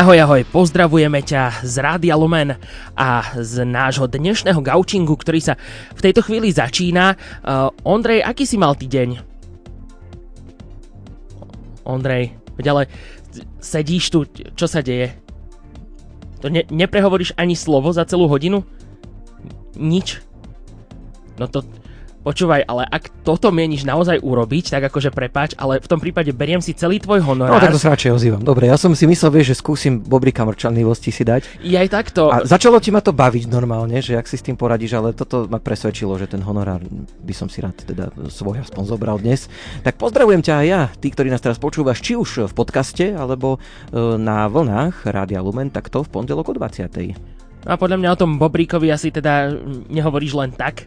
Ahoj, ahoj, pozdravujeme ťa z Rádia Lumen a z nášho dnešného gaučingu, ktorý sa v tejto chvíli začína. Uh, Ondrej, aký si mal týdeň? Ondrej, veď ale sedíš tu, čo sa deje? To ne, neprehovoríš ani slovo za celú hodinu? Nič? No to, Počúvaj, ale ak toto mieníš naozaj urobiť, tak akože prepáč, ale v tom prípade beriem si celý tvoj honorár. No tak to sa radšej ozývam. Dobre, ja som si myslel, vieš, že skúsim bobrika mrčanlivosti si dať. I aj takto. A začalo ti ma to baviť normálne, že ak si s tým poradíš, ale toto ma presvedčilo, že ten honorár by som si rád teda svoj aspoň zobral dnes. Tak pozdravujem ťa aj ja, tí, ktorí nás teraz počúvaš, či už v podcaste, alebo e, na vlnách Rádia Lumen, tak to v pondelok o 20. A podľa mňa o tom Bobríkovi asi teda nehovoríš len tak.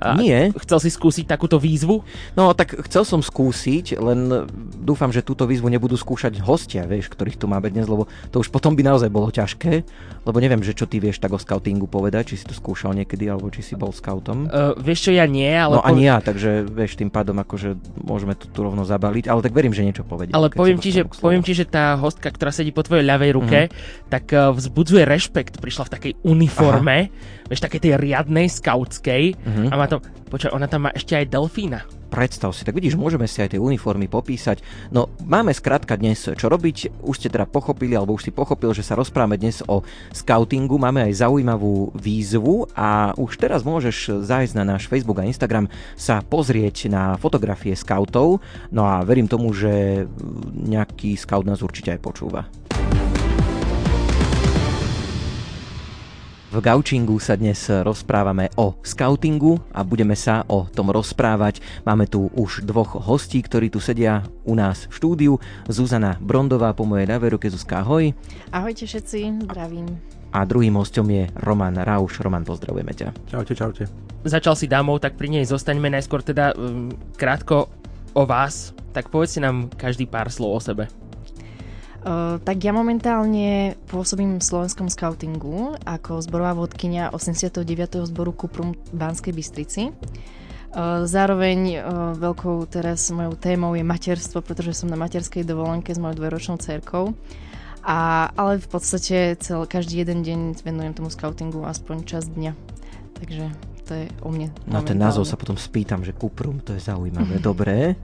A Nie. Chcel si skúsiť takúto výzvu? No tak chcel som skúsiť, len dúfam, že túto výzvu nebudú skúšať hostia, vieš, ktorých tu máme dnes, lebo to už potom by naozaj bolo ťažké, lebo neviem, že čo ty vieš tak o scoutingu povedať, či si to skúšal niekedy, alebo či si bol scoutom. Uh, vieš čo, ja nie, ale... No ani ja, takže vieš, tým pádom akože môžeme to tu rovno zabaliť, ale tak verím, že niečo povedie. Ale poviem ti, že, poviem ti, že tá hostka, ktorá sedí po tvojej ľavej ruke, uh-huh. tak uh, vzbudzuje rešpekt, prišla v takej uniforme, Aha. vieš, takej tej riadnej skautskej uh-huh. a má to, počkaj, ona tam má ešte aj delfína predstav si, tak vidíš, môžeme si aj tie uniformy popísať. No, máme skrátka dnes čo robiť, už ste teda pochopili, alebo už si pochopil, že sa rozprávame dnes o scoutingu, máme aj zaujímavú výzvu a už teraz môžeš zájsť na náš Facebook a Instagram sa pozrieť na fotografie scoutov, no a verím tomu, že nejaký scout nás určite aj počúva. V Gaučingu sa dnes rozprávame o scoutingu a budeme sa o tom rozprávať. Máme tu už dvoch hostí, ktorí tu sedia u nás v štúdiu. Zuzana Brondová po mojej ľavej ruke. Zuzka, ahoj. Ahojte všetci, zdravím. A druhým hostom je Roman Rauš. Roman, pozdravujeme ťa. Čaute, čaute. Začal si dámov, tak pri nej zostaňme najskôr teda um, krátko o vás. Tak povedzte nám každý pár slov o sebe. Uh, tak ja momentálne pôsobím v slovenskom scoutingu ako zborová vodkynia 89. zboru Kuprum v Banskej Bystrici. Uh, zároveň uh, veľkou teraz mojou témou je materstvo, pretože som na materskej dovolenke s mojou dvojročnou cerkou. A, ale v podstate cel, každý jeden deň venujem tomu scoutingu aspoň čas dňa. Takže to je o mne. No ten názov sa potom spýtam, že Kuprum, to je zaujímavé. Dobré.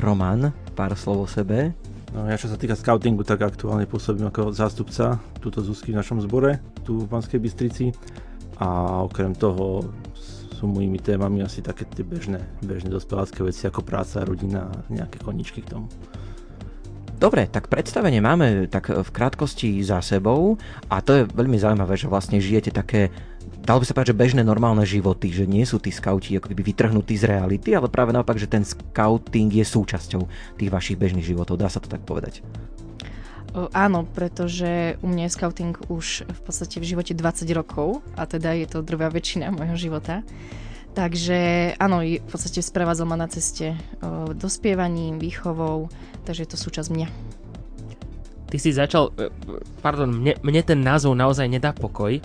Roman, pár slov o sebe. No, ja čo sa týka scoutingu, tak aktuálne pôsobím ako zástupca túto Zuzky v našom zbore, tu v Banskej Bystrici. A okrem toho sú mojimi témami asi také tie bežné, bežné dospelácké veci ako práca, rodina a nejaké koničky k tomu. Dobre, tak predstavenie máme tak v krátkosti za sebou a to je veľmi zaujímavé, že vlastne žijete také dalo by sa povedať, že bežné normálne životy, že nie sú tí skauti ako keby vytrhnutí z reality, ale práve naopak, že ten scouting je súčasťou tých vašich bežných životov. Dá sa to tak povedať? Áno, pretože u mňa je scouting už v podstate v živote 20 rokov a teda je to drvá väčšina môjho života. Takže áno, v podstate sprevádzal ma na ceste dospievaním, výchovou, takže je to súčasť mňa. Ty si začal, e, pardon, mne, mne ten názov naozaj nedá pokoj,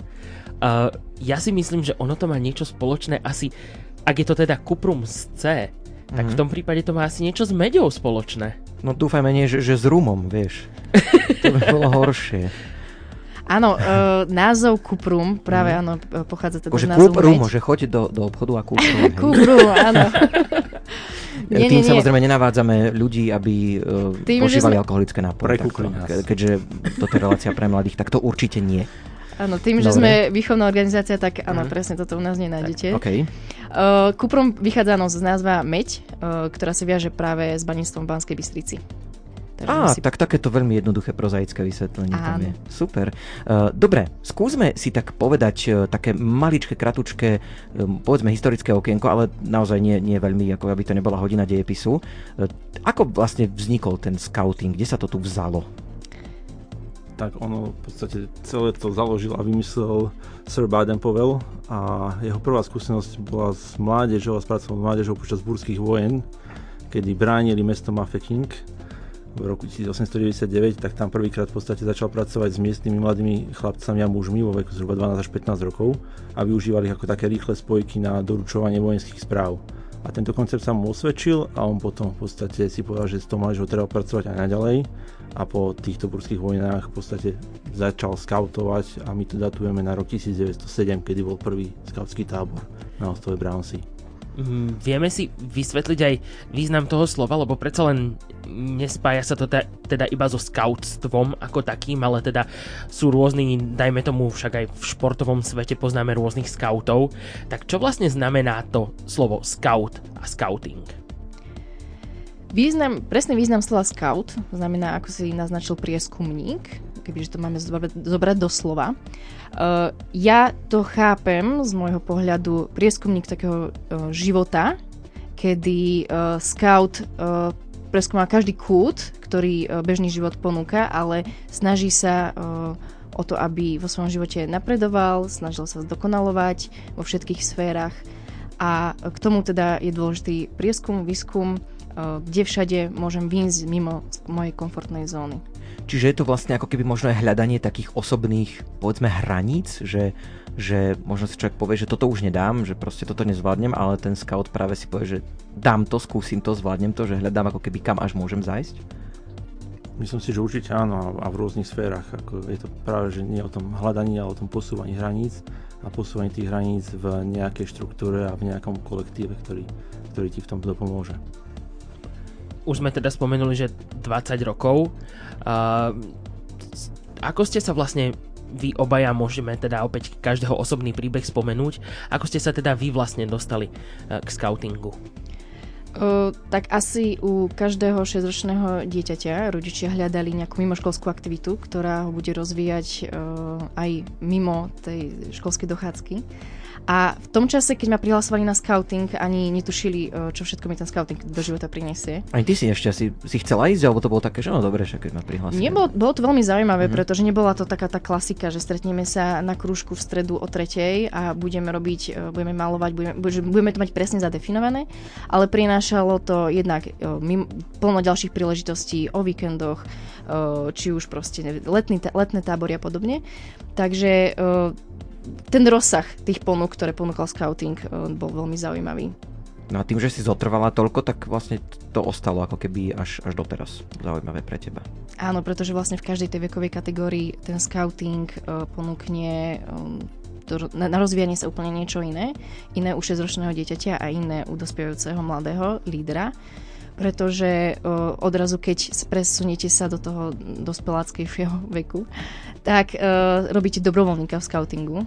Uh, ja si myslím, že ono to má niečo spoločné asi, ak je to teda Kuprum z C, tak mm-hmm. v tom prípade to má asi niečo s meďou spoločné. No dúfajme nie, že, že s rumom, vieš. to by bolo horšie. Áno, uh, názov Kuprum práve mm. áno, pochádza teda z názvu Kuprum, že choď do, do obchodu a Kuprum. Kuprum, áno. nie, Tým nie, samozrejme nenavádzame ľudí, aby uh, Tým, požívali sme... alkoholické nápoje. Keďže toto je relácia pre mladých, tak to určite nie. Áno, tým, Dobre. že sme výchovná organizácia, tak áno, mm. presne toto u nás nenájdete. Okay. Uh, Kuprom vychádza z názva Meď, uh, ktorá sa viaže práve s baníctvom v Banskej Bystrici. Á, si... tak takéto veľmi jednoduché prozaické vysvetlenie Áno. tam je. Super. Uh, dobre, skúsme si tak povedať uh, také maličké, kratučké, um, povedzme historické okienko, ale naozaj nie, nie veľmi, ako aby to nebola hodina dejepisu. Uh, ako vlastne vznikol ten scouting? Kde sa to tu vzalo? Tak ono v podstate celé to založil a vymyslel Sir Baden Powell a jeho prvá skúsenosť bola s mládežou a s pracovnou mládežou počas burských vojen, kedy bránili mesto Mafeking v roku 1899, tak tam prvýkrát v podstate začal pracovať s miestnymi mladými chlapcami a mužmi vo veku zhruba 12 až 15 rokov a využívali ich ako také rýchle spojky na doručovanie vojenských správ. A tento koncept sa mu osvedčil a on potom v podstate si povedal, že s tom ho treba pracovať aj naďalej a po týchto burských vojnách v podstate začal skautovať a my to datujeme na rok 1907, kedy bol prvý skautský tábor na ostrove Brownsea. Mm, vieme si vysvetliť aj význam toho slova, lebo predsa len nespája sa to teda iba so skautstvom ako takým, ale teda sú rôzni, dajme tomu však aj v športovom svete poznáme rôznych skautov. Tak čo vlastne znamená to slovo scout a scouting? Význam, presný význam slova scout znamená, ako si naznačil prieskumník, kebyže to máme zobrať, do slova. Uh, ja to chápem z môjho pohľadu prieskumník takého uh, života, kedy uh, scout uh, preskúma každý kút, ktorý uh, bežný život ponúka, ale snaží sa uh, o to, aby vo svojom živote napredoval, snažil sa zdokonalovať vo všetkých sférach a k tomu teda je dôležitý prieskum, výskum, kde všade môžem výjsť mimo mojej komfortnej zóny. Čiže je to vlastne ako keby možno aj hľadanie takých osobných, povedzme, hraníc, že, že možno si človek povie, že toto už nedám, že proste toto nezvládnem, ale ten scout práve si povie, že dám to, skúsim to, zvládnem to, že hľadám ako keby kam až môžem zajsť? Myslím si, že určite áno a v rôznych sférach. Ako je to práve, že nie o tom hľadaní, ale o tom posúvaní hraníc a posúvaní tých hraníc v nejakej štruktúre a v nejakom kolektíve, ktorý, ktorý ti v tom dopomôže už sme teda spomenuli, že 20 rokov. Uh, ako ste sa vlastne vy obaja môžeme teda opäť každého osobný príbeh spomenúť. Ako ste sa teda vy vlastne dostali uh, k scoutingu? Uh, tak asi u každého 6-ročného dieťaťa rodičia hľadali nejakú mimoškolskú aktivitu, ktorá ho bude rozvíjať uh, aj mimo tej školskej dochádzky. A v tom čase, keď ma prihlasovali na scouting, ani netušili, e, čo všetko mi ten scouting do života prinesie. Ani ty si ešte asi si chcela ísť, alebo to bolo také, že no dobre, že keď ma prihlasili. Nie, bolo, to veľmi zaujímavé, mm-hmm. pretože nebola to taká tá klasika, že stretneme sa na krúžku v stredu o tretej a budeme robiť, e, budeme malovať, budeme, budeme to mať presne zadefinované, ale prinášalo to jednak e, mimo, plno ďalších príležitostí o víkendoch, či už proste letný, letné tábory a podobne. Takže ten rozsah tých ponúk, ktoré ponúkal scouting, eh, bol veľmi zaujímavý. No a tým, že si zotrvala toľko, tak vlastne to ostalo ako keby až, až doteraz zaujímavé pre teba. Áno, pretože vlastne v každej tej vekovej kategórii ten scouting uh, ponúkne um, to, na, na rozvíjanie sa úplne niečo iné. Iné u 6-ročného dieťaťa a iné u dospievajúceho mladého lídra pretože uh, odrazu, keď presuniete sa do toho dospeláckejšieho veku, tak uh, robíte dobrovoľníka v scoutingu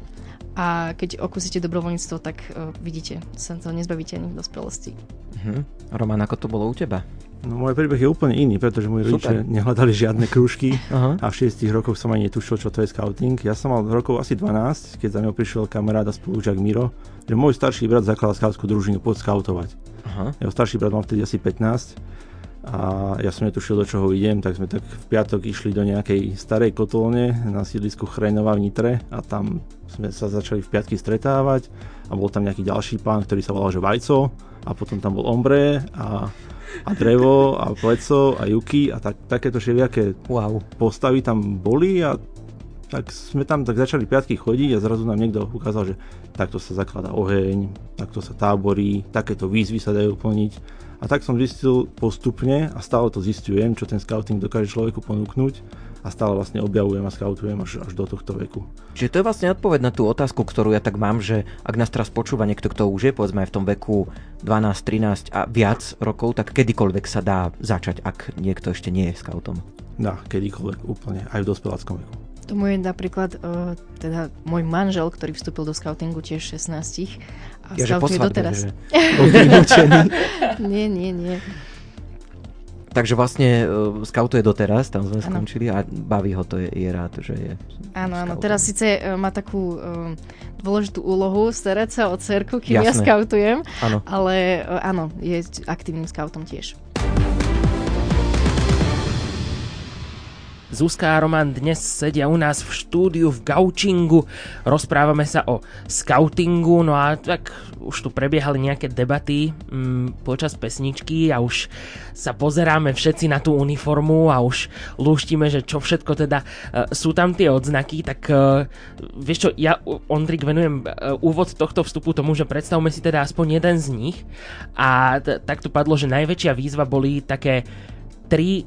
a keď okúsite dobrovoľníctvo, tak uh, vidíte, sa to nezbavíte ani v dospelosti. Uh-huh. Roman, ako to bolo u teba? No môj príbeh je úplne iný, pretože moji rodičia nehľadali žiadne krúžky uh-huh. a v 6 rokoch som ani netušil, čo to je scouting. Ja som mal rokov asi 12, keď za mňa prišiel kamarát a spolučak Miro, že môj starší brat zakladal skautskú družinu, pod skautovať. Aha. Jeho starší brat mal vtedy asi 15 a ja som netušil, do čoho idem, tak sme tak v piatok išli do nejakej starej kotolne na sídlisku Chrejnova v Nitre a tam sme sa začali v piatky stretávať a bol tam nejaký ďalší pán, ktorý sa volal že Vajco a potom tam bol Ombre a, a drevo a pleco a Juky a tak, takéto všelijaké wow. postavy tam boli a tak sme tam tak začali piatky chodiť a zrazu nám niekto ukázal, že takto sa zakladá oheň, takto sa táborí, takéto výzvy sa dajú plniť a tak som zistil postupne a stále to zistujem, čo ten scouting dokáže človeku ponúknuť a stále vlastne objavujem a scoutujem až, až do tohto veku. Čiže to je vlastne odpoveď na tú otázku, ktorú ja tak mám, že ak nás teraz počúva niekto, kto už je povedzme aj v tom veku 12, 13 a viac rokov, tak kedykoľvek sa dá začať, ak niekto ešte nie je scoutom. Dá, kedykoľvek, úplne, aj v dospeláckom veku. Tomu je napríklad uh, teda môj manžel, ktorý vstúpil do scoutingu tiež 16 a ja, scoutuje doteraz. Že... nie, nie, nie. Takže vlastne uh, scoutuje doteraz, tam sme ano. skončili a baví ho to, je, je rád, že je Áno, áno, teraz síce uh, má takú uh, dôležitú úlohu starať sa o cerku, kým Jasné. ja skautujem, ano. ale uh, áno, je aktívnym scoutom tiež. Zuzka a Roman dnes sedia u nás v štúdiu v Gaučingu. Rozprávame sa o scoutingu, no a tak už tu prebiehali nejaké debaty mm, počas pesničky a už sa pozeráme všetci na tú uniformu a už lúštime, že čo všetko teda uh, sú tam tie odznaky, tak uh, vieš čo, ja Ondrik venujem uh, úvod tohto vstupu tomu, že predstavme si teda aspoň jeden z nich a t- tak tu padlo, že najväčšia výzva boli také tri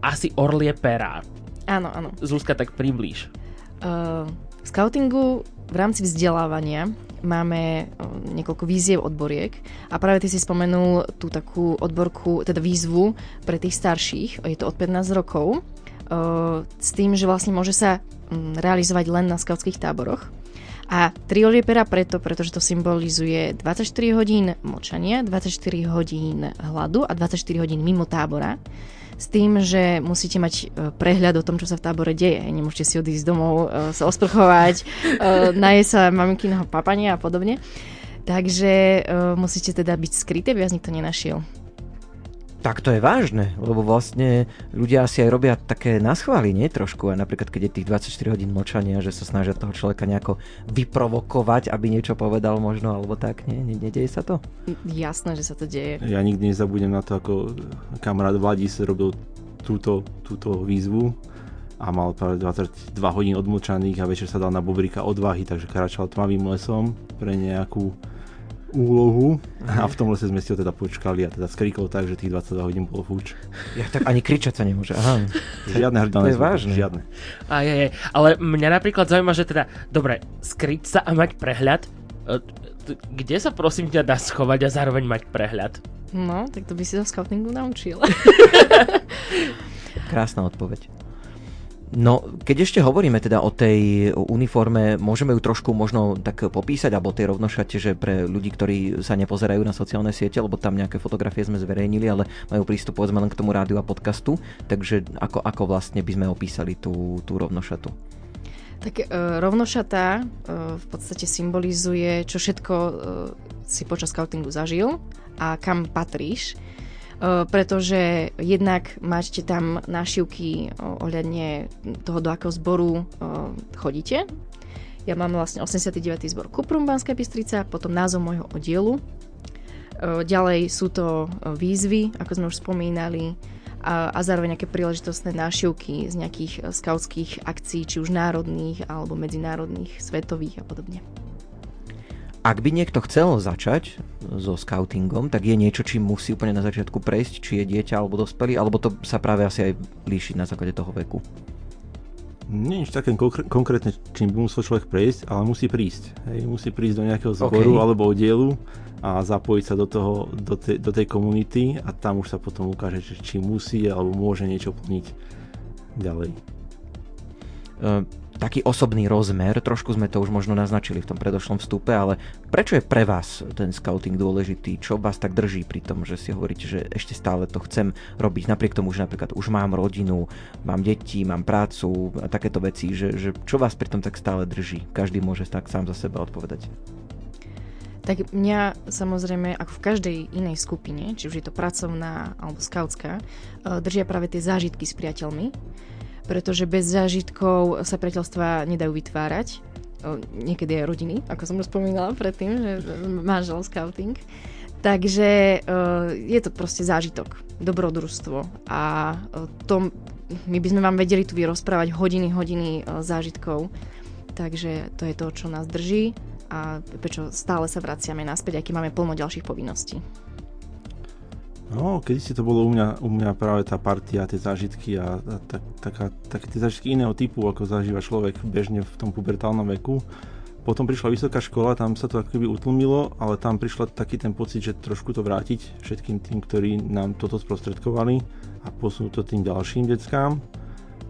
asi orlie perá. Áno, áno. Zuzka, tak priblíž. Uh, v scoutingu v rámci vzdelávania máme uh, niekoľko víziev odboriek a práve ty si spomenul tú takú odborku, teda výzvu pre tých starších, je to od 15 rokov, uh, s tým, že vlastne môže sa um, realizovať len na skautských táboroch. A tri pera preto, pretože to symbolizuje 24 hodín močania, 24 hodín hladu a 24 hodín mimo tábora s tým, že musíte mať e, prehľad o tom, čo sa v tábore deje. Nemôžete si odísť domov, e, sa osprchovať, e, naje sa maminkyného papania a podobne. Takže musíte teda byť skryté, aby vás nikto nenašiel. Tak to je vážne, lebo vlastne ľudia asi aj robia také naschvály, nie trošku, a napríklad keď je tých 24 hodín močania, že sa snažia toho človeka nejako vyprovokovať, aby niečo povedal možno, alebo tak, nie? Nedieje sa to? Jasné, že sa to deje. Ja nikdy nezabudnem na to, ako kamarát Vladis robil túto, túto výzvu a mal práve 22 hodín odmočaných a večer sa dal na bobrika odvahy, takže kráčal tmavým lesom pre nejakú úlohu a v tom lese sme si ho teda počkali a teda skrikol tak, že tých 22 hodín bolo fúč. Ja tak ani kričať sa nemôže, aha. Žiadne hrdané. To je vážne. Žiadne. A je, je. Ale mňa napríklad zaujíma, že teda, dobre, skryť sa a mať prehľad, e, kde sa prosím ťa dá schovať a zároveň mať prehľad? No, tak to by si sa v scoutingu naučil. Krásna odpoveď. No, keď ešte hovoríme teda o tej uniforme, môžeme ju trošku možno tak popísať, alebo tej rovnošate, že pre ľudí, ktorí sa nepozerajú na sociálne siete, lebo tam nejaké fotografie sme zverejnili, ale majú prístup povedzme len k tomu rádiu a podcastu, takže ako, ako vlastne by sme opísali tú, tú rovnošatu? Tak e, rovnošata e, v podstate symbolizuje, čo všetko e, si počas scoutingu zažil a kam patríš. Pretože jednak máte tam nášivky ohľadne toho, do akého zboru chodíte. Ja mám vlastne 89. zbor Kuprum Banská Bystrica, potom názov môjho oddielu. Ďalej sú to výzvy, ako sme už spomínali, a, a zároveň nejaké príležitostné nášivky z nejakých skautských akcií, či už národných alebo medzinárodných, svetových a podobne. Ak by niekto chcel začať so scoutingom, tak je niečo, čím musí úplne na začiatku prejsť, či je dieťa alebo dospelý, alebo to sa práve asi aj líši na základe toho veku? Nie nič také konkrétne, čím by musel človek prejsť, ale musí prísť. Hej, musí prísť do nejakého zboru okay. alebo oddielu a zapojiť sa do, toho, do, te, do tej komunity a tam už sa potom ukáže, či musí alebo môže niečo plniť ďalej. Uh, taký osobný rozmer, trošku sme to už možno naznačili v tom predošlom vstupe, ale prečo je pre vás ten scouting dôležitý? Čo vás tak drží pri tom, že si hovoríte, že ešte stále to chcem robiť, napriek tomu, že napríklad už mám rodinu, mám deti, mám prácu a takéto veci, že, že čo vás pri tom tak stále drží? Každý môže tak sám za seba odpovedať. Tak mňa samozrejme, ako v každej inej skupine, či už je to pracovná alebo skautská, eh, držia práve tie zážitky s priateľmi pretože bez zážitkov sa priateľstva nedajú vytvárať. Niekedy aj rodiny, ako som už spomínala predtým, že manžel scouting. Takže je to proste zážitok, dobrodružstvo a to, my by sme vám vedeli tu vyrozprávať hodiny, hodiny zážitkov. Takže to je to, čo nás drží a prečo stále sa vraciame naspäť, aký máme plno ďalších povinností. No, keď si to bolo u mňa, u mňa práve tá partia, tie zážitky a, a tak, taká, také tie zážitky iného typu, ako zažíva človek bežne v tom pubertálnom veku. Potom prišla vysoká škola, tam sa to akoby utlmilo, ale tam prišla taký ten pocit, že trošku to vrátiť všetkým tým, ktorí nám toto sprostredkovali a posunúť to tým ďalším deckám.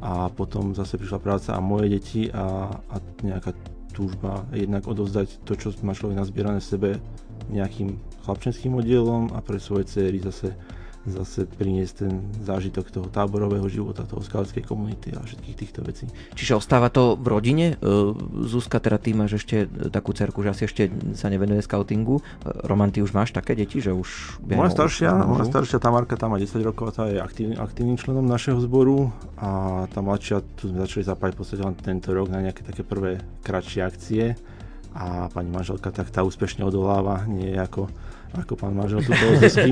A potom zase prišla práca a moje deti a, a nejaká túžba jednak odovzdať to, čo má človek nazbierané v sebe nejakým chlapčenským oddielom a pre svoje céry zase zase priniesť ten zážitok toho táborového života, toho skautskej komunity a všetkých týchto vecí. Čiže ostáva to v rodine? E, Zuzka, teda ty máš ešte takú cerku, že asi ešte sa nevenuje skautingu. E, Roman, ty už máš také deti, že už... Moja staršia, moja staršia Tamarka, tá má 10 rokov a tá je aktívny, aktívnym členom našeho zboru a tá mladšia, tu sme začali zapájať v podstate len tento rok na nejaké také prvé kratšie akcie a pani manželka tak tá úspešne odoláva, nie ako ako pán manžel tu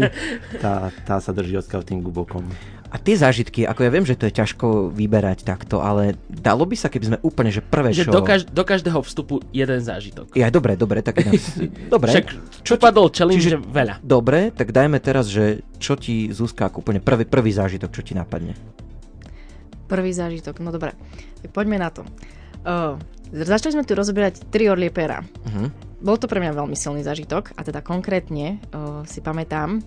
tá, tá sa drží od scoutingu bokom. A tie zážitky, ako ja viem, že to je ťažko vyberať takto, ale dalo by sa, keby sme úplne, že prvé že čo... Do, kaž- do každého vstupu jeden zážitok. Ja, dobre, dobre, tak dobre. Však čo padol challenge, Čiže, veľa. Dobre, tak dajme teraz, že čo ti, Zuzka, ako úplne prvý, prvý zážitok, čo ti napadne? Prvý zážitok, no dobre. Poďme na to. Uh, začali sme tu rozoberať tri orlie pera. Uh-huh. Bol to pre mňa veľmi silný zážitok a teda konkrétne uh, si pamätám,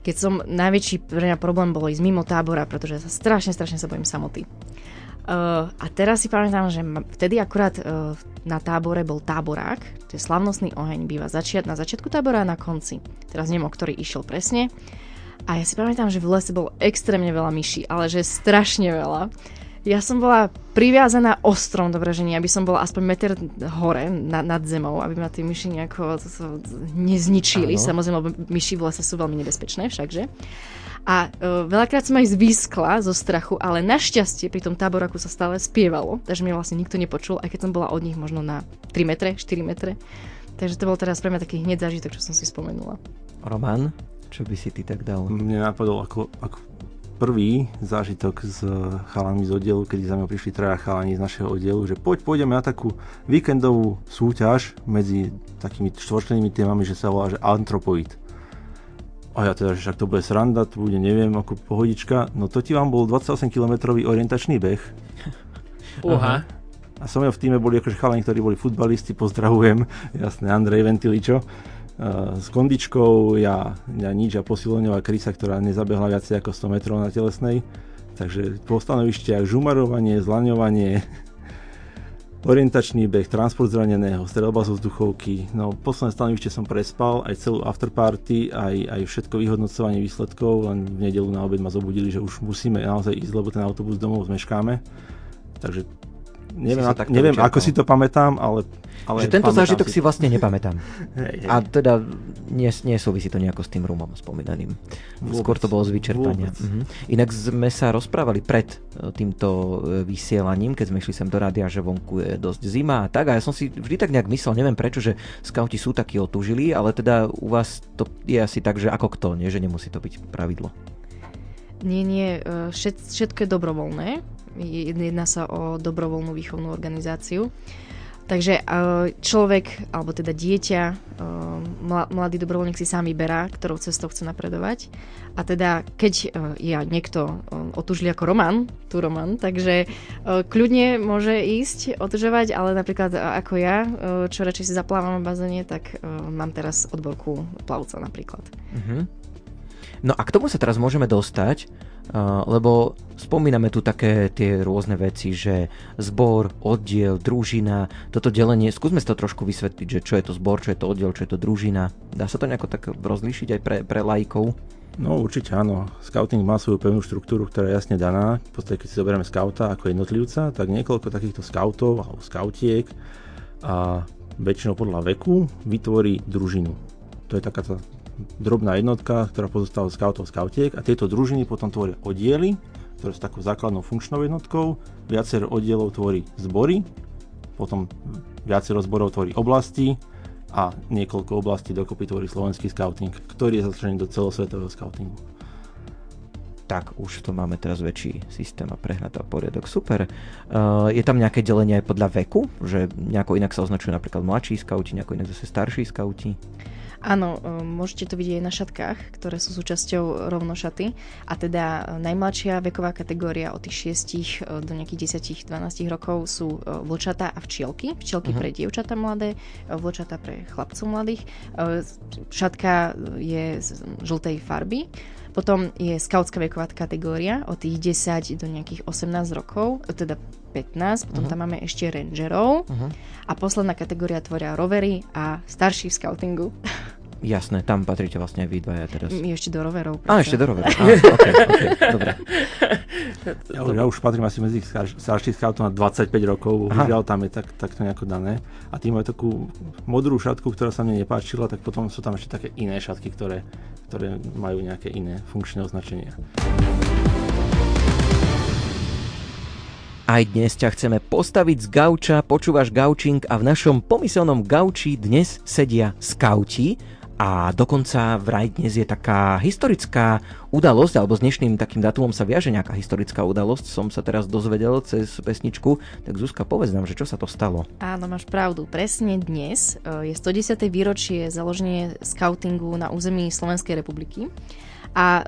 keď som najväčší pre mňa problém bol ísť mimo tábora, pretože sa strašne, strašne sa bojím samoty. Uh, a teraz si pamätám, že vtedy akurát uh, na tábore bol táborák, to je slavnostný oheň, býva začiat, na začiatku tábora a na konci. Teraz neviem, o ktorý išiel presne. A ja si pamätám, že v lese bolo extrémne veľa myší, ale že strašne veľa. Ja som bola priviazaná ostrom do Breženia, aby som bola aspoň meter hore na, nad zemou, aby ma tie myši nejako to, to, nezničili. Áno. Samozrejme, lebo myši v lese sú veľmi nebezpečné všakže. A uh, veľakrát som aj zvýskla zo strachu, ale našťastie pri tom táboraku sa stále spievalo, takže mi vlastne nikto nepočul, aj keď som bola od nich možno na 3 metre, 4 metre. Takže to bol teraz pre mňa taký hneď zážitok, čo som si spomenula. Roman, čo by si ty tak dal? Mne napadol ako, ako prvý zážitok s chalami z oddielu, kedy za mňa prišli traja chalani z našeho oddielu, že poď, pôjdeme na takú víkendovú súťaž medzi takými štvorčlenými témami, že sa volá, že Antropoid. A ja teda, že však to bude sranda, to bude neviem, ako pohodička. No to ti vám bol 28 km orientačný beh. Uha. A som ja v týme boli akože chalani, ktorí boli futbalisti, pozdravujem, jasné, Andrej Ventiličo s kondičkou, ja, ja nič a posiloňová krysa, ktorá nezabehla viacej ako 100 metrov na telesnej. Takže po stanovištiach žumarovanie, zlaňovanie, orientačný beh, transport zraneného, strelba zo vzduchovky. No, posledné stanovište som prespal, aj celú afterparty, aj, aj všetko vyhodnocovanie výsledkov, len v nedelu na obed ma zobudili, že už musíme naozaj ísť, lebo ten autobus domov zmeškáme. Takže neviem, a, neviem ako si to pamätám, ale ale že tento zážitok si... si vlastne nepamätám. Hej. A teda nie, nie súvisí to nejako s tým rumom spomínaným. Vôbec, Skôr to bolo z vyčerpania. Mhm. Inak sme sa rozprávali pred e, týmto e, vysielaním, keď sme išli sem do rádia, že vonku je dosť zima a tak. A ja som si vždy tak nejak myslel, neviem prečo, že skauti sú takí otúžili, ale teda u vás to je asi tak, že ako kto, nie? že nemusí to byť pravidlo. Nie, nie, e, všetko je dobrovoľné. Jedná sa o dobrovoľnú výchovnú organizáciu. Takže eh, človek, alebo teda dieťa, eh, mladý dobrovoľník si sám vyberá, ktorou cestou chce napredovať. A teda, keď je niekto otužlý ako Roman, tu Roman, takže kľudne môže ísť otužovať, ale napríklad ako ja, čo radšej si zaplávam v bazéne, tak mám teraz odborku plavca napríklad. Uh-huh. No a k tomu sa teraz môžeme dostať, lebo spomíname tu také tie rôzne veci, že zbor, oddiel, družina, toto delenie, skúsme si to trošku vysvetliť, že čo je to zbor, čo je to oddiel, čo je to družina. Dá sa to nejako tak rozlíšiť aj pre, pre lajkov? No určite áno. Scouting má svoju pevnú štruktúru, ktorá je jasne daná. V podstate, keď si zoberieme skauta ako jednotlivca, tak niekoľko takýchto skautov alebo skautiek a väčšinou podľa veku vytvorí družinu. To je taká tá drobná jednotka, ktorá pozostáva z scoutov scoutiek a tieto družiny potom tvoria oddiely, ktoré sú takou základnou funkčnou jednotkou, viacero oddielov tvorí zbory, potom viacero zborov tvorí oblasti a niekoľko oblastí dokopy tvorí slovenský scouting, ktorý je začlenený do celosvetového scoutingu. Tak, už to máme teraz väčší systém a prehľad a poriadok. Super. Uh, je tam nejaké delenie aj podľa veku? Že nejako inak sa označujú napríklad mladší skauti, nejako inak zase starší skauti? Áno, e, môžete to vidieť aj na šatkách, ktoré sú súčasťou rovnošaty. A teda e, najmladšia veková kategória od tých 6 e, do nejakých 10-12 rokov sú vlčatá a včielky. Včielky uh-huh. pre dievčatá mladé, vlčatá pre chlapcov mladých. Šatka je z žltej farby. Potom je skautská veková kategória od tých 10 do nejakých 18 rokov, teda 15, potom uh-huh. tam máme ešte rangerov uh-huh. a posledná kategória tvoria rovery a starší v scoutingu. Jasné, tam patríte vlastne aj vy dvaja teraz. My ešte do roverov. A, ešte do roverov. Á, okay, okay, dobre. Ja, ja už patrím asi medzi starších scoutov na 25 rokov, bohužiaľ tam je tak, takto nejako dané. A tým majú takú modrú šatku, ktorá sa mne nepáčila, tak potom sú tam ešte také iné šatky, ktoré, ktoré majú nejaké iné funkčné označenia. Aj dnes ťa chceme postaviť z gauča, počúvaš gaučing a v našom pomyselnom gauči dnes sedia skauti a dokonca vraj dnes je taká historická udalosť, alebo s dnešným takým datumom sa viaže nejaká historická udalosť, som sa teraz dozvedel cez pesničku, tak Zuzka, povedz nám, že čo sa to stalo. Áno, máš pravdu, presne dnes e, je 110. výročie založenie scoutingu na území Slovenskej republiky. A e,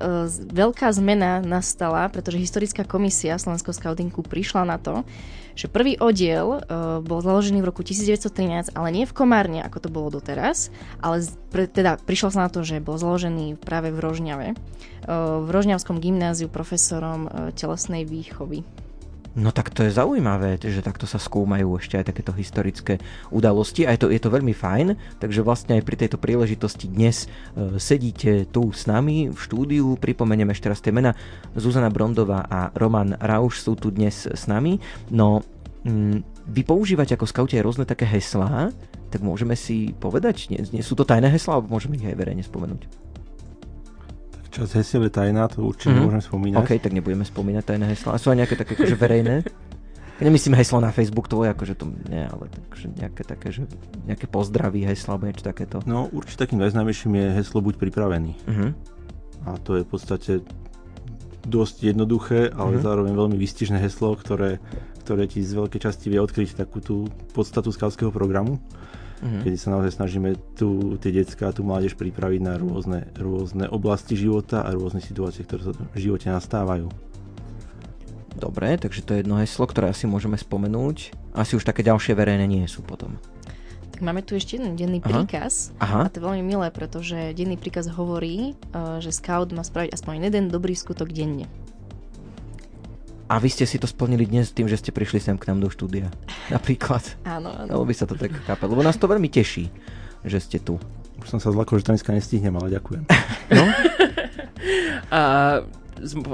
veľká zmena nastala, pretože historická komisia Slovenského scoutingu prišla na to, že prvý oddiel e, bol založený v roku 1913, ale nie v Komárne, ako to bolo doteraz, ale pre, teda prišlo sa na to, že bol založený práve v Rožňave, e, v Rožňavskom gymnáziu profesorom e, telesnej výchovy. No tak to je zaujímavé, že takto sa skúmajú ešte aj takéto historické udalosti a je to, je to veľmi fajn, takže vlastne aj pri tejto príležitosti dnes e, sedíte tu s nami v štúdiu, pripomeniem ešte raz tie mena, Zuzana Brondová a Roman Rauš sú tu dnes s nami, no mm, vy používate ako skauti aj rôzne také heslá, tak môžeme si povedať, nie, nie sú to tajné heslá, alebo môžeme ich aj verejne spomenúť? Čas hesiel je tajná, to určite mm-hmm. nemôžeme spomínať. OK, tak nebudeme spomínať tajné hesla. A sú aj nejaké také akože verejné? Nemyslím heslo na Facebook tvoje, akože to nie, ale takže nejaké také, že nejaké pozdravy hesla alebo niečo takéto. No určite takým najznámejším je heslo Buď pripravený. Uh-huh. A to je v podstate dosť jednoduché, ale uh-huh. zároveň veľmi výstižné heslo, ktoré, ktoré ti z veľkej časti vie odkryť takú tú podstatu skautského programu mm-hmm. kedy sa naozaj snažíme tu, tie detská, tú mládež pripraviť na rôzne, rôzne oblasti života a rôzne situácie, ktoré sa v živote nastávajú. Dobre, takže to je jedno heslo, ktoré asi môžeme spomenúť. Asi už také ďalšie verejné nie sú potom. Tak máme tu ešte jeden denný Aha. príkaz. Aha. A to je veľmi milé, pretože denný príkaz hovorí, eh, že scout má spraviť aspoň jeden dobrý skutok denne. A vy ste si to splnili dnes tým, že ste prišli sem k nám do štúdia. Napríklad. Áno, áno. Lebo by sa to tak chápať. Lebo nás to veľmi teší, že ste tu. Už som sa zlakol, že to dneska nestihnem, ale ďakujem. No? A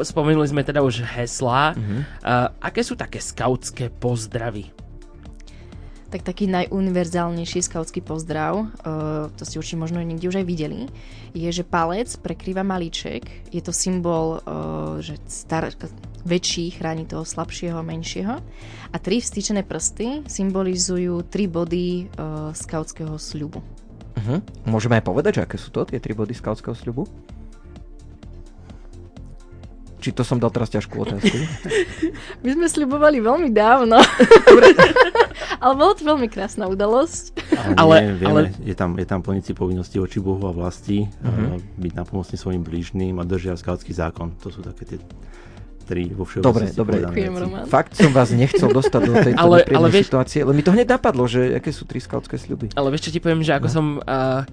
spomenuli sme teda už heslá. Uh-huh. A, aké sú také skautské pozdravy? tak taký najuniverzálnejší skautský pozdrav, uh, to ste určite možno niekde už aj videli, je, že palec prekrýva malíček. Je to symbol, uh, že star, väčší chráni toho slabšieho, menšieho. A tri vstýčené prsty symbolizujú tri body uh, skautského sľubu. Uh-huh. Môžeme aj povedať, že aké sú to tie tri body skautského sľubu? Či to som dal teraz ťažkú otázku? My sme sľubovali veľmi dávno. ale bolo to veľmi krásna udalosť. Ale, ale, vieme, ale... Je, tam, je tam plniť si povinnosti voči Bohu a vlasti, uh-huh. byť napomocný svojim blížným a držia skautský zákon. To sú také tie tri vo Dobre, dobre. Ďakujem. Fakt som vás nechcel dostať do tejto ale, ale vieš... situácie, lebo mi to hneď napadlo, že aké sú tri skautské sľuby. Ale vieš čo ti poviem, že ako no. som uh,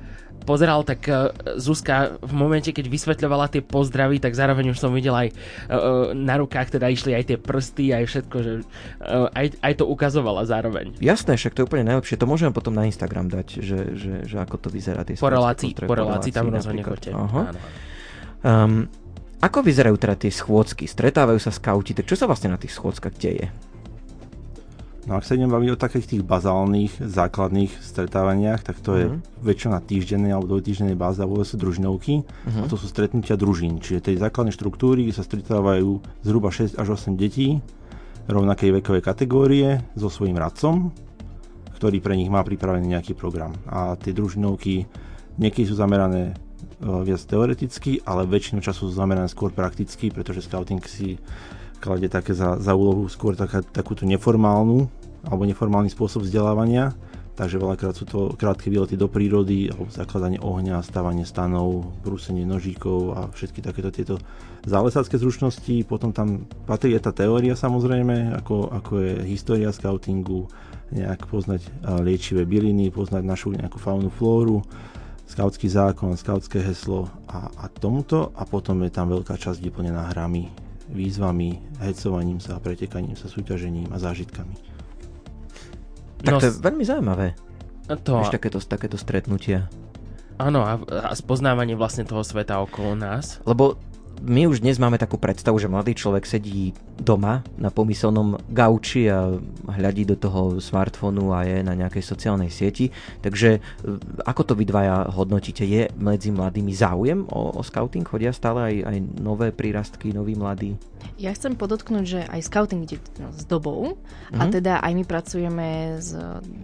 pozeral, tak uh, Zuzka v momente, keď vysvetľovala tie pozdravy, tak zároveň už som videl aj uh, na rukách teda išli aj tie prsty, aj všetko, že uh, aj, aj to ukazovala zároveň. Jasné, však to je úplne najlepšie. To môžeme potom na Instagram dať, že, že, že ako to vyzerá. Tie po relácii, po relácii tam rozhodne choďte. Um, ako vyzerajú teda tie schôdzky? Stretávajú sa skauti, tak čo sa vlastne na tých schôdzkach deje? No ak sa idem baviť o takých tých bazálnych, základných stretávaniach, tak to uh-huh. je mhm. väčšinou na týždennej alebo dvojtýždennej báze a sú družinovky uh-huh. a to sú stretnutia družín. Čiže tej základné štruktúry, sa stretávajú zhruba 6 až 8 detí rovnakej vekovej kategórie so svojím radcom, ktorý pre nich má pripravený nejaký program. A tie družinovky niekedy sú zamerané viac teoreticky, ale väčšinu času zamerané skôr prakticky, pretože scouting si kladie také za, za úlohu skôr taká, takúto neformálnu alebo neformálny spôsob vzdelávania. Takže veľakrát sú to krátke výlety do prírody, alebo zakladanie ohňa, stávanie stanov, brúsenie nožíkov a všetky takéto tieto zálesácké zručnosti. Potom tam patrí aj tá teória samozrejme, ako, ako je história scoutingu, nejak poznať liečivé byliny, poznať našu nejakú faunu, flóru, skautský zákon, skautské heslo a, a tomuto. A potom je tam veľká časť vyplnená hrami, výzvami, hecovaním sa, pretekaním sa, súťažením a zážitkami. Tak no, to je veľmi zaujímavé. To... Víš, takéto, takéto stretnutia. Áno, a, a spoznávanie vlastne toho sveta okolo nás. Lebo my už dnes máme takú predstavu, že mladý človek sedí doma na pomyselnom gauči a hľadí do toho smartfónu a je na nejakej sociálnej sieti. Takže e, ako to vy dvaja hodnotíte? Je medzi mladými záujem o, o scouting? Chodia stále aj, aj nové prírastky, noví mladí? Ja chcem podotknúť, že aj scouting ide s dobou mm-hmm. a Mhm. teda aj my pracujeme s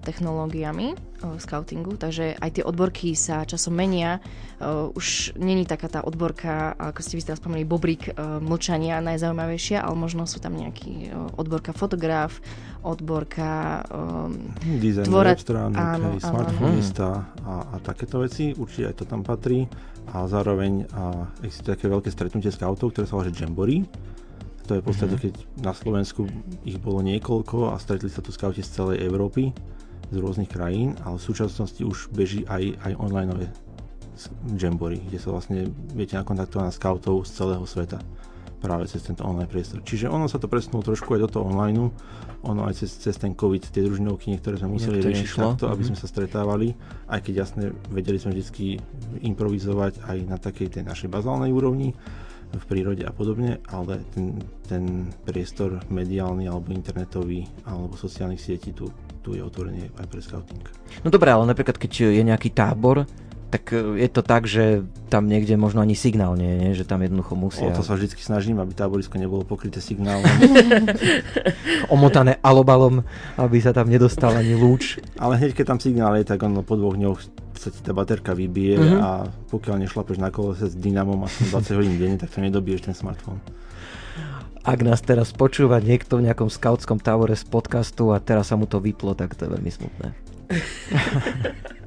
technológiami o scoutingu, takže aj tie odborky sa časom menia. Uh, už není taká tá odborka, ako ste vy teraz spomenuli, bobrík uh, mlčania najzaujímavejšia, ale možno sú tam nejaký uh, odborka fotograf, odborka um, Design, Tvora- áno, smartphonista a, a takéto veci, určite aj to tam patrí. A zároveň a existuje také veľké stretnutie scoutov, ktoré sa volá že Jamboree. To je v podstate, keď na Slovensku ich bolo niekoľko a stretli sa tu scouti z celej Európy, z rôznych krajín, ale v súčasnosti už beží aj, aj online Jamboree, kde sa vlastne viete nakontaktovať na scoutov z celého sveta práve cez tento online priestor. Čiže ono sa to presunulo trošku aj do toho online, ono aj cez, cez ten COVID, tie družinovky, niektoré sme museli riešiť nešlo. takto, aby Mhm. sme sa stretávali, aj keď jasne vedeli sme vždy improvizovať aj na takej tej našej bazálnej úrovni v prírode a podobne, ale ten, ten priestor mediálny alebo internetový alebo sociálnych sietí tu, tu je otvorený aj pre scouting. No dobré, ale napríklad keď je nejaký tábor, tak e, je to tak, že tam niekde možno ani signál nie je, nie? že tam jednoducho musia O to sa vždy snažím, aby táborisko nebolo pokryté signálom, omotané alobalom, aby sa tam nedostal ani lúč. ale hneď keď tam signál je, tak ono po dvoch dňoch sa ti tá baterka vybije Mhm. a pokiaľ nešlapeš na kolese s dynamom aspoň 20 hodín denne, tak to nedobiješ ten smartfón. Ak nás teraz počúva niekto v nejakom skautskom tábore z podcastu a teraz sa mu to vyplo, tak to je veľmi smutné.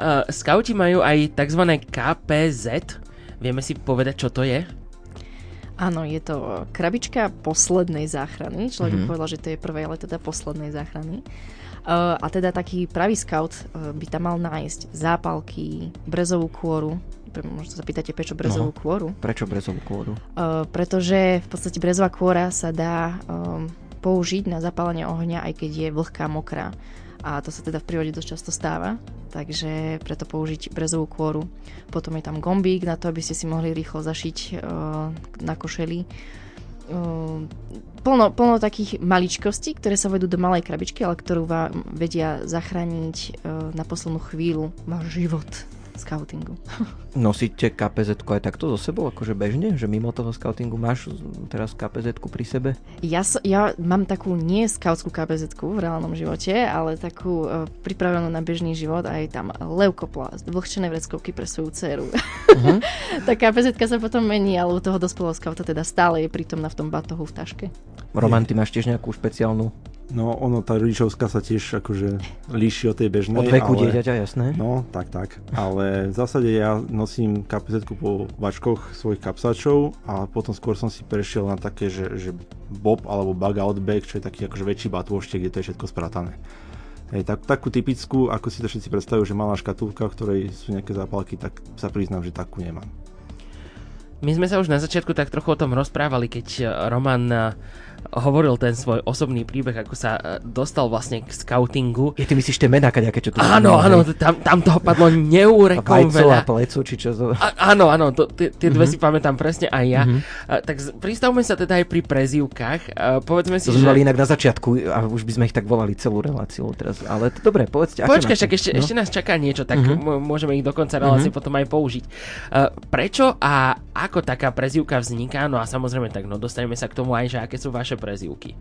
Uh, skauti majú aj tzv. KPZ. Vieme si povedať, čo to je? Áno, je to e, krabička poslednej záchrany. Človek Mhm. povedal, že to je prvej, ale teda poslednej záchrany. Uh, a teda taký pravý scout uh, by tam mal nájsť zápalky, brezovú kôru. Možno sa pýtate, prečo brezovú kôru. Prečo brezovú kôru? Uh, pretože v podstate brezová kôra sa dá um, použiť na zapálenie ohňa, aj keď je vlhká, mokrá. A to sa teda v prírode dosť často stáva, takže preto použiť brezovú kôru. Potom je tam gombík na to, aby ste si mohli rýchlo zašiť uh, na košeli. Uh, plno, plno takých maličkostí, ktoré sa vedú do malej krabičky, ale ktorú vám vedia zachrániť uh, na poslednú chvíľu váš život scoutingu. Nosíte kpz aj takto so sebou, akože bežne? Že mimo toho scoutingu máš teraz kpz pri sebe? Ja, so, ja mám takú nie skautskú kpz v reálnom živote, ale takú uh, pripravenú na bežný život. Aj tam leukoplast, vlhčené vreckovky pre svoju dceru. Uh-huh. Tá kpz sa potom mení, ale u toho dospelého skauta teda stále je prítomná v tom batohu v taške. Roman, ty máš tiež nejakú špeciálnu? No ono, tá rodičovská sa tiež akože líši od tej bežnej. Od veku ale... dieťaťa, jasné? No, tak, tak. Ale v zásade ja nosím kpz po vačkoch svojich kapsačov a potom skôr som si prešiel na také, že, že bob alebo bug out bag, čo je taký akože väčší batôštek, kde to je všetko spratané. Hej, tak, takú typickú, ako si to všetci predstavujú, že malá škatulka, v ktorej sú nejaké zápalky, tak sa priznám, že takú nemám. My sme sa už na začiatku tak trochu o tom rozprávali, keď Roman hovoril ten svoj osobný príbeh, ako sa eh, dostal vlastne k scoutingu. Je, ty myslíš tie mená, kaďaké, čo tu Áno, áno, tam, tam toho padlo A neúrekom vajco a veľa. plecu, či čo to... A, áno, áno, to, tie, tie dve Mhm. si pamätám presne aj ja. Mhm. A, tak pristavme sa teda aj pri prezývkach. A, povedzme si, To sme že... mali inak na začiatku a už by sme ich tak volali celú reláciu teraz. Ale to dobre, povedzte. Počkaj, však ešte, No. ešte nás čaká niečo, tak Mhm. m- môžeme ich do konca relácie Mhm. potom aj použiť. Uh, prečo a ako taká prezývka vzniká? No a samozrejme tak, no dostaneme sa k tomu aj, že aké sú vaše prezývky.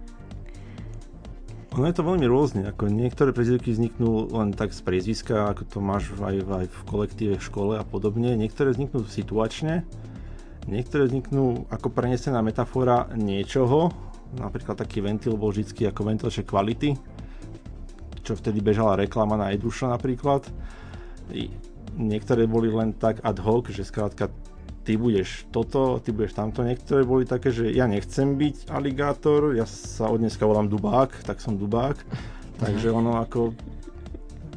Ono je to veľmi rôzne, ako niektoré prezivky vzniknú len tak z priezviska, ako to máš aj, aj v kolektíve, v škole a podobne. Niektoré vzniknú situačne, niektoré vzniknú ako prenesená metafora niečoho, napríklad taký ventil bol vždy ako ventilče kvality, čo vtedy bežala reklama na Eduša napríklad. I niektoré boli len tak ad hoc, že skrátka ty budeš toto, ty budeš tamto. Niektoré boli také, že ja nechcem byť aligátor, ja sa od dneska volám Dubák, tak som Dubák. Takže ono ako,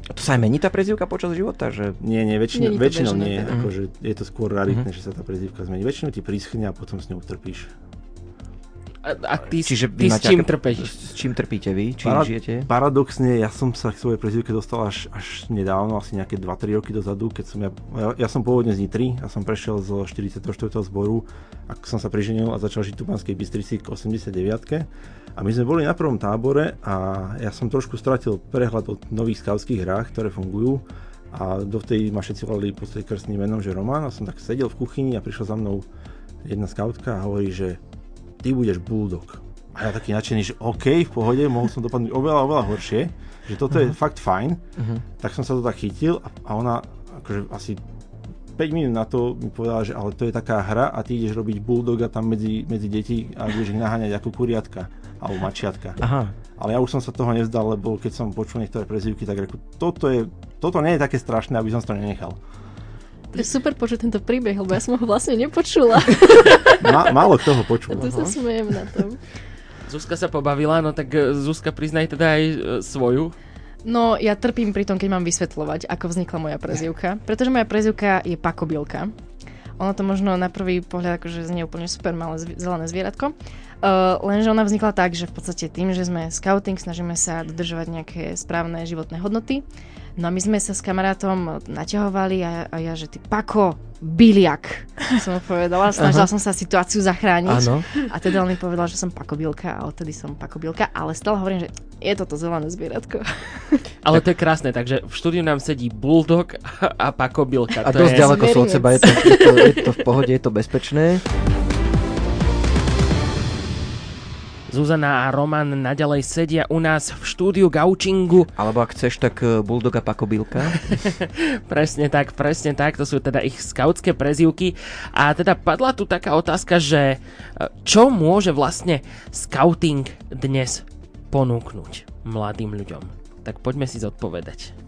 A to sa aj mení tá prezivka počas života? Že... nie, nie, väčšinou, Nie je to väčšinou bežné nie, teda. akože je to skôr raritné, Mhm. že sa tá prezývka zmení. Väčšinou ti prischne a potom s ňou trpíš. A, a ty, Čiže ty s čím trpíš? S čím trpíte vy? Čím Para- žijete? Paradoxne, ja som sa k svojej prezivke dostal až, až nedávno, asi nejaké 2-3 roky dozadu, keď som ja, ja, ja som pôvodne z Nitry, ja som prešiel zo 44. zboru, ako som sa priženil a začal žiť tu v Banskej Bystrici k 89. A my sme boli na prvom tábore a ja som trošku stratil prehľad o nových skautských hrách, ktoré fungujú. A dovtedy ma všetci volali podstate krstným menom, že Roman. A som tak sedel v kuchyni a prišla za mnou jedna skautka a hovorí, že ty budeš bulldog. A ja taký nadšený, že OK, v pohode, mohol som dopadnúť oveľa, oveľa horšie, že toto je fakt fajn. Mhm. Tak som sa to tak chytil a, a ona akože asi 5 minút na to mi povedala, že ale to je taká hra a ty ideš robiť bulldoga tam medzi, medzi deti a budeš ich naháňať ako kuriatka alebo mačiatka. Aha, Ale ja už som sa toho nevzdal, lebo keď som počul niektoré prezivky, tak reku, toto, je, toto nie je také strašné, aby som to nenechal. To je super počuť tento príbeh, lebo ja som ho vlastne nepočula. Ma, málo kto ho A počul. tu sa smejem na tom. Zuzka sa pobavila, no tak e, Zuzka priznaj teda aj e, svoju. No, ja trpím pri tom, keď mám vysvetľovať, ako vznikla moja prezivka. Pretože moja prezivka je pakobilka. Ono to možno na prvý pohľad akože znie úplne super malé zelené zvieratko. Uh, lenže ona vznikla tak, že v podstate tým, že sme scouting, snažíme sa dodržovať nejaké správne životné hodnoty. No a my sme sa s kamarátom naťahovali a, a ja, že ty pako, biliak, som mu povedala. Snažila som sa situáciu zachrániť. áno. A teda on mi povedal, že som pakobilka a odtedy som pakobilka, ale stále hovorím, že je toto zelené zvieratko. Ale to je krásne, takže v štúdiu nám sedí Bulldog a Pakobilka. A to dosť je... ďaleko sú od seba, je to, je, to, je to v pohode, je to bezpečné. Zuzana a Roman naďalej sedia u nás v štúdiu Gaučingu. Alebo ak chceš, tak eh, Bulldoga Pakobilka. Presne tak, presne tak, to sú teda ich skautské prezývky. A teda padla tu taká otázka, že e, čo môže vlastne scouting dnes ponúknuť mladým ľuďom? Tak poďme si zodpovedať.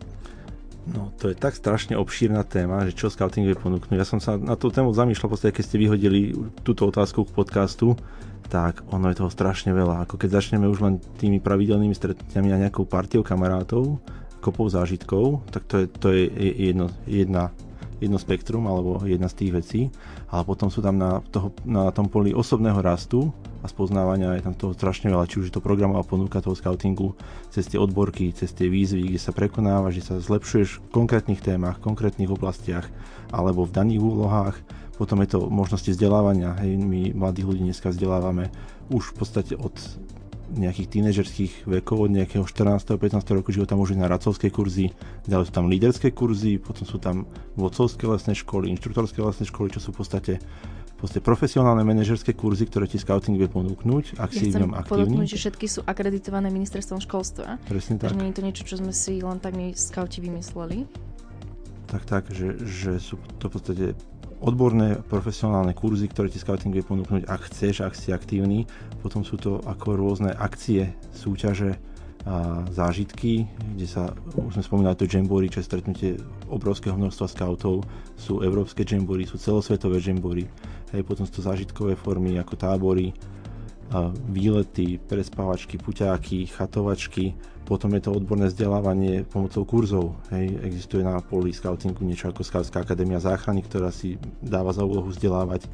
No, to je tak strašne obšírna téma, že čo scouting vie ponúknuť. Ja som sa na tú tému zamýšľal, podstate, keď ste vyhodili túto otázku k podcastu, tak ono je toho strašne veľa. Ako keď začneme už len tými pravidelnými stretnutiami a nejakou partiou kamarátov, kopou zážitkov, tak to je, to je jedno, jedna, jedno spektrum alebo jedna z tých vecí. Ale potom sú tam na, toho, na tom poli osobného rastu a spoznávania je tam toho strašne veľa, či už je to programová ponuka toho scoutingu, cez tie odborky, cez tie výzvy, kde sa prekonávaš, že sa zlepšuješ v konkrétnych témach, konkrétnych oblastiach alebo v daných úlohách. Potom je to možnosti vzdelávania. Hej, my mladých ľudí dneska vzdelávame už v podstate od nejakých tínežerských vekov, od nejakého 14. 15. roku života môžu na radcovské kurzy, ďalej sú tam líderské kurzy, potom sú tam vodcovské lesné školy, inštruktorské lesné školy, čo sú v podstate, podstate profesionálne manažerské kurzy, ktoré ti scouting vie ponúknuť, ak Ja si v ňom podotknúť, aktívny. že všetky sú akreditované ministerstvom školstva. Presne tak. Takže nie je to niečo, čo sme si len tak my skauti vymysleli. tak, tak, že, že sú to v podstate odborné profesionálne kurzy, ktoré ti scouting vie ponúknuť, ak chceš, ak si aktívny. Potom sú to ako rôzne akcie, súťaže, a zážitky, kde sa, už sme spomínali to Jamboree, čo je stretnutie obrovského množstva scoutov, sú európske Jamboree, sú celosvetové Jamboree, hej, potom sú to zážitkové formy ako tábory, a výlety, prespávačky, puťáky, chatovačky, potom je to odborné vzdelávanie pomocou kurzov. Hej. Existuje na poli scoutingu niečo ako Scoutská akadémia záchrany, ktorá si dáva za úlohu vzdelávať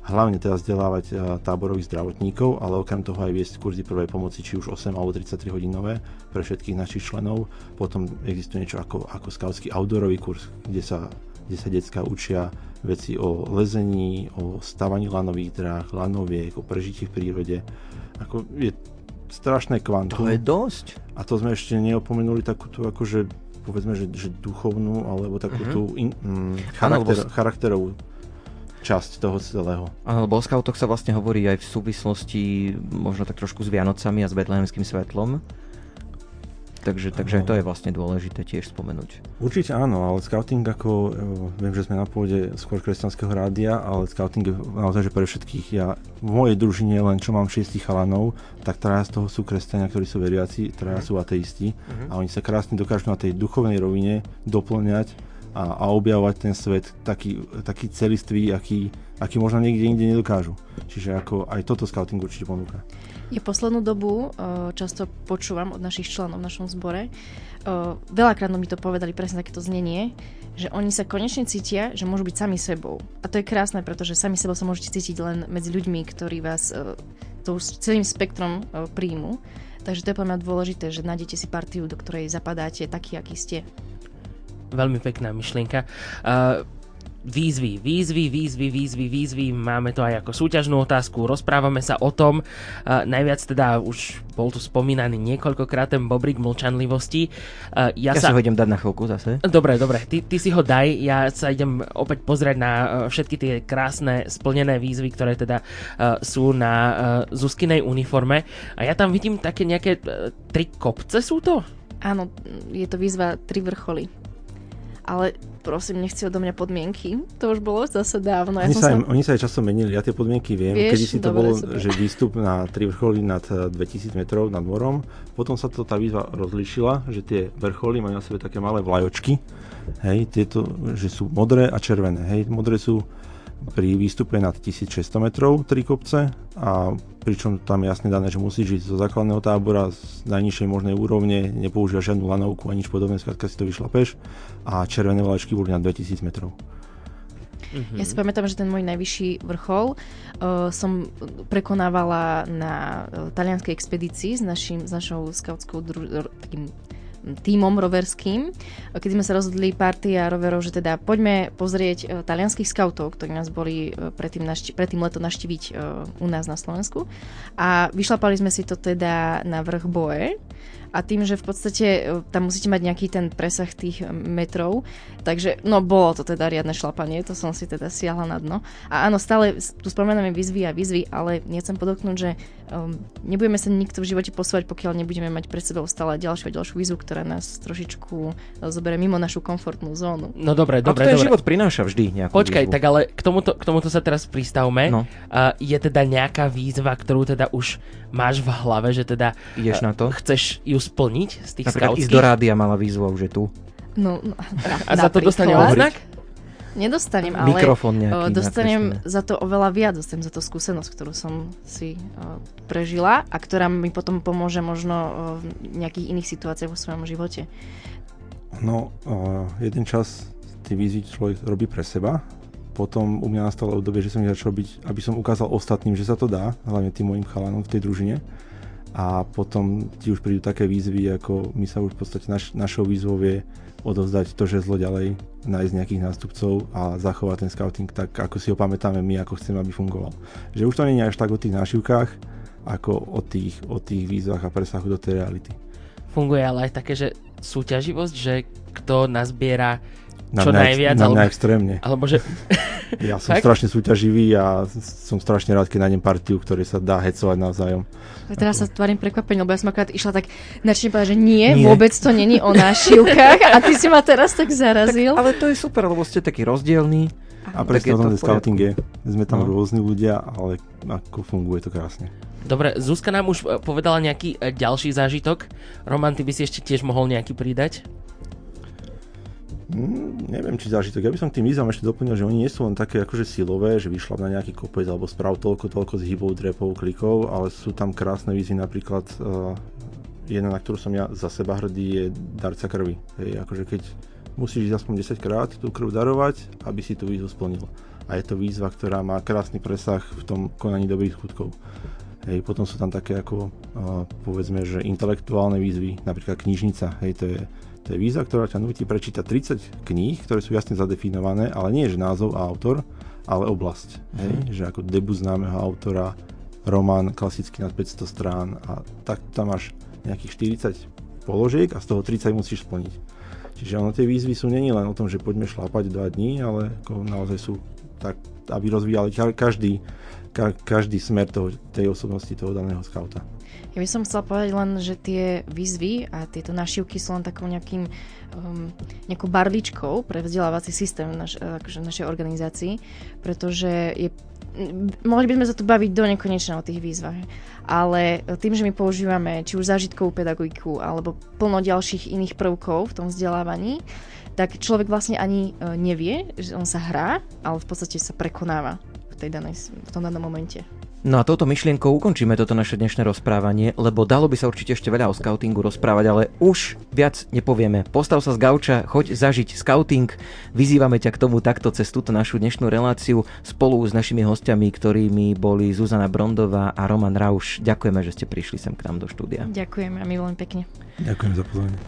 hlavne teda vzdelávať a, táborových zdravotníkov, ale okrem toho aj viesť kurzy prvej pomoci, či už 8 alebo 33 hodinové pre všetkých našich členov. Potom existuje niečo ako, ako skautský outdoorový kurz, kde sa, kde sa detská učia veci o lezení, o stavaní lanových dráh, lanoviek, o prežití v prírode. Ako je strašné kvantum. To je dosť. A to sme ešte neopomenuli takúto akože povedzme, že, že duchovnú alebo takú Mhm. tú in, mm, charakter, s- charakterovú časť toho celého. Áno, lebo o skautoch sa vlastne hovorí aj v súvislosti možno tak trošku s Vianocami a s betlehemským svetlom. Takže, takže aj to je vlastne dôležité tiež spomenúť. Určite áno, ale scouting ako, e, viem, že sme na pôde skôr kresťanského rádia, ale scouting je naozaj, že pre všetkých. Ja v mojej družine len čo mám šiestich chalanov, tak traja z toho sú kresťania, ktorí sú veriaci, traja sú ateisti a oni sa krásne dokážu na tej duchovnej rovine doplňať a, a objavovať ten svet taký, taký celistvý, aký, aký možno niekde inde nedokážu. Čiže ako aj toto scouting určite ponúka. Ja poslednú dobu uh, často počúvam od našich členov v našom zbore. Uh, veľakrát mi to povedali presne takéto znenie, že oni sa konečne cítia, že môžu byť sami sebou. A to je krásne, pretože sami sebou sa môžete cítiť len medzi ľuďmi, ktorí vás uh, tou celým spektrom príjmu. Takže to je pre mňa dôležité, že nájdete si partiu, do ktorej zapadáte taký, aký ste. Veľmi pekná myšlienka. Uh, výzvy, výzvy, výzvy, výzvy, výzvy. Máme to aj ako súťažnú otázku, rozprávame sa o tom. Uh, najviac teda už bol tu spomínaný niekoľkokrát ten bobrik mlčanlivosti. Uh, ja, ja sa... si ho idem dať na chvíľku zase. Dobre, dobre, ty, ty si ho daj, ja sa idem opäť pozrieť na uh, všetky tie krásne splnené výzvy, ktoré teda uh, sú na uh, Zuzkinej uniforme. A ja tam vidím také nejaké uh, tri kopce sú to? Áno, je to výzva tri vrcholy ale prosím, nechci odo mňa podmienky. To už bolo zase dávno. Ja oni, sa, sa... oni sa aj často menili, ja tie podmienky viem. Vieš, Kedy si to bolo, super. že výstup na tri vrcholy nad 2000 eh, metrov nad morom. Potom sa to tá výzva rozlišila, že tie vrcholy majú na sebe také malé vlajočky. Hej, tieto, že sú modré a červené. Hej, modré sú pri výstupe nad 1600 metrov tri kopce a pričom tam je jasne dané, že musíš ísť zo základného tábora z najnižšej možnej úrovne, nepoužívaš žiadnu lanovku a nič podobné, skrátka si to vyšlapeš a červené vlaječky boli na 2000 metrov. Mm-hmm. Ja si pamätám, že ten môj najvyšší vrchol uh, som prekonávala na uh, talianskej expedícii s, našim, s našou skautskou dru- takým tímom roverským, keď sme sa rozhodli partia roverov, že teda poďme pozrieť uh, talianských skautov, ktorí nás boli uh, predtým, našti- predtým leto naštíviť uh, u nás na Slovensku. A vyšlapali sme si to teda na vrch Boe a tým, že v podstate e, tam musíte mať nejaký ten presah tých e, metrov, takže no bolo to teda riadne šlapanie, to som si teda siahla na dno. A áno, stále tu spomíname výzvy a výzvy, ale nechcem podotknúť, že um, nebudeme sa nikto v živote posúvať, pokiaľ nebudeme mať pred sebou stále ďalšiu a ďalšiu výzvu, ktorá nás trošičku zoberie mimo našu komfortnú zónu. No dobre, dobre, a to život prináša vždy nejakú Počkaj, výzvu. tak ale k tomuto, k tomuto sa teraz pristavme. No. Uh, je teda nejaká výzva, ktorú teda už máš v hlave, že teda Ideš na to? chceš ju splniť z tých Napríklad ísť do rádia mala výzvu už je tu. No, no na, a za to dostane oznak? Nedostanem, ale Mikrofón nejaký dostanem za to oveľa viac, dostanem za to skúsenosť, ktorú som si uh, prežila a ktorá mi potom pomôže možno uh, v nejakých iných situáciách vo svojom živote. No, uh, jeden čas tie výzvy človek robí pre seba, potom u mňa nastalo obdobie, že som ich začal robiť, aby som ukázal ostatným, že sa to dá, hlavne tým mojim chalanom v tej družine a potom ti už prídu také výzvy, ako my sa už v podstate naš, našou výzvou je odovzdať to žezlo ďalej, nájsť nejakých nástupcov a zachovať ten scouting tak, ako si ho pamätáme my, ako chceme, aby fungoval. Že už to nie je až tak o tých nášivkách, ako o tých, o tých výzvach a presahu do tej reality. Funguje ale aj také, že súťaživosť, že kto nazbiera čo na najviac. Na alebo, extrémne. Alebo že... Ja som strašne súťaživý a som strašne rád, keď nájdem partiu, ktoré sa dá hecovať navzájom. A teraz sa tvarím prekvapenie, lebo ja som akorát išla tak načne povedať, že nie, nie, vôbec to není o našivkách a ty si ma teraz tak zarazil. Tak, ale to je super, lebo ste taký rozdielný. A presne o tom scouting je. Sme tam no. rôzni ľudia, ale ako funguje to krásne. Dobre, Zuzka nám už e, povedala nejaký e, ďalší zážitok. Roman, ty by si ešte tiež mohol nejaký pridať? Mm, neviem, či zážitok. Ja by som k tým výzvam ešte doplnil, že oni nie sú len také akože silové, že vyšla na nejaký kopec alebo sprav toľko, toľko z hybov, drepov, klikov, ale sú tam krásne výzvy, napríklad uh, jedna, na ktorú som ja za seba hrdý, je darca krvi. Hej, akože keď musíš ísť aspoň 10 krát tú krv darovať, aby si tú výzvu splnil. A je to výzva, ktorá má krásny presah v tom konaní dobrých skutkov. Hej, potom sú tam také ako, uh, povedzme, že intelektuálne výzvy, napríklad knižnica, hej, to je to je výzva, ktorá ťa nutí prečítať 30 kníh, ktoré sú jasne zadefinované, ale nie je názov a autor, ale oblasť. Mm. Hej? Mhm. Že ako debut známeho autora, román klasicky nad 500 strán a tak tam máš nejakých 40 položiek a z toho 30 musíš splniť. Čiže ono tie výzvy sú není len o tom, že poďme šlápať 2 dní, ale ako naozaj sú tak, aby rozvíjali každý, ka, každý smer toho, tej osobnosti toho daného skauta. Ja by som chcela povedať len, že tie výzvy a tieto našivky sú len takou nejakým, um, nejakou barličkou pre vzdelávací systém naš, akože našej organizácii, pretože je mohli by sme sa tu baviť do nekonečna o tých výzvach, ale tým, že my používame či už zážitkovú pedagogiku alebo plno ďalších iných prvkov v tom vzdelávaní, tak človek vlastne ani e, nevie, že on sa hrá, ale v podstate sa prekonáva tej danej, v tom danom momente. No a touto myšlienkou ukončíme toto naše dnešné rozprávanie, lebo dalo by sa určite ešte veľa o scoutingu rozprávať, ale už viac nepovieme. Postav sa z gauča, choď zažiť scouting. Vyzývame ťa k tomu takto cez túto našu dnešnú reláciu spolu s našimi hostiami, ktorými boli Zuzana Brondová a Roman Rauš. Ďakujeme, že ste prišli sem k nám do štúdia. Ďakujeme a my veľmi pekne. Ďakujem za pozornie.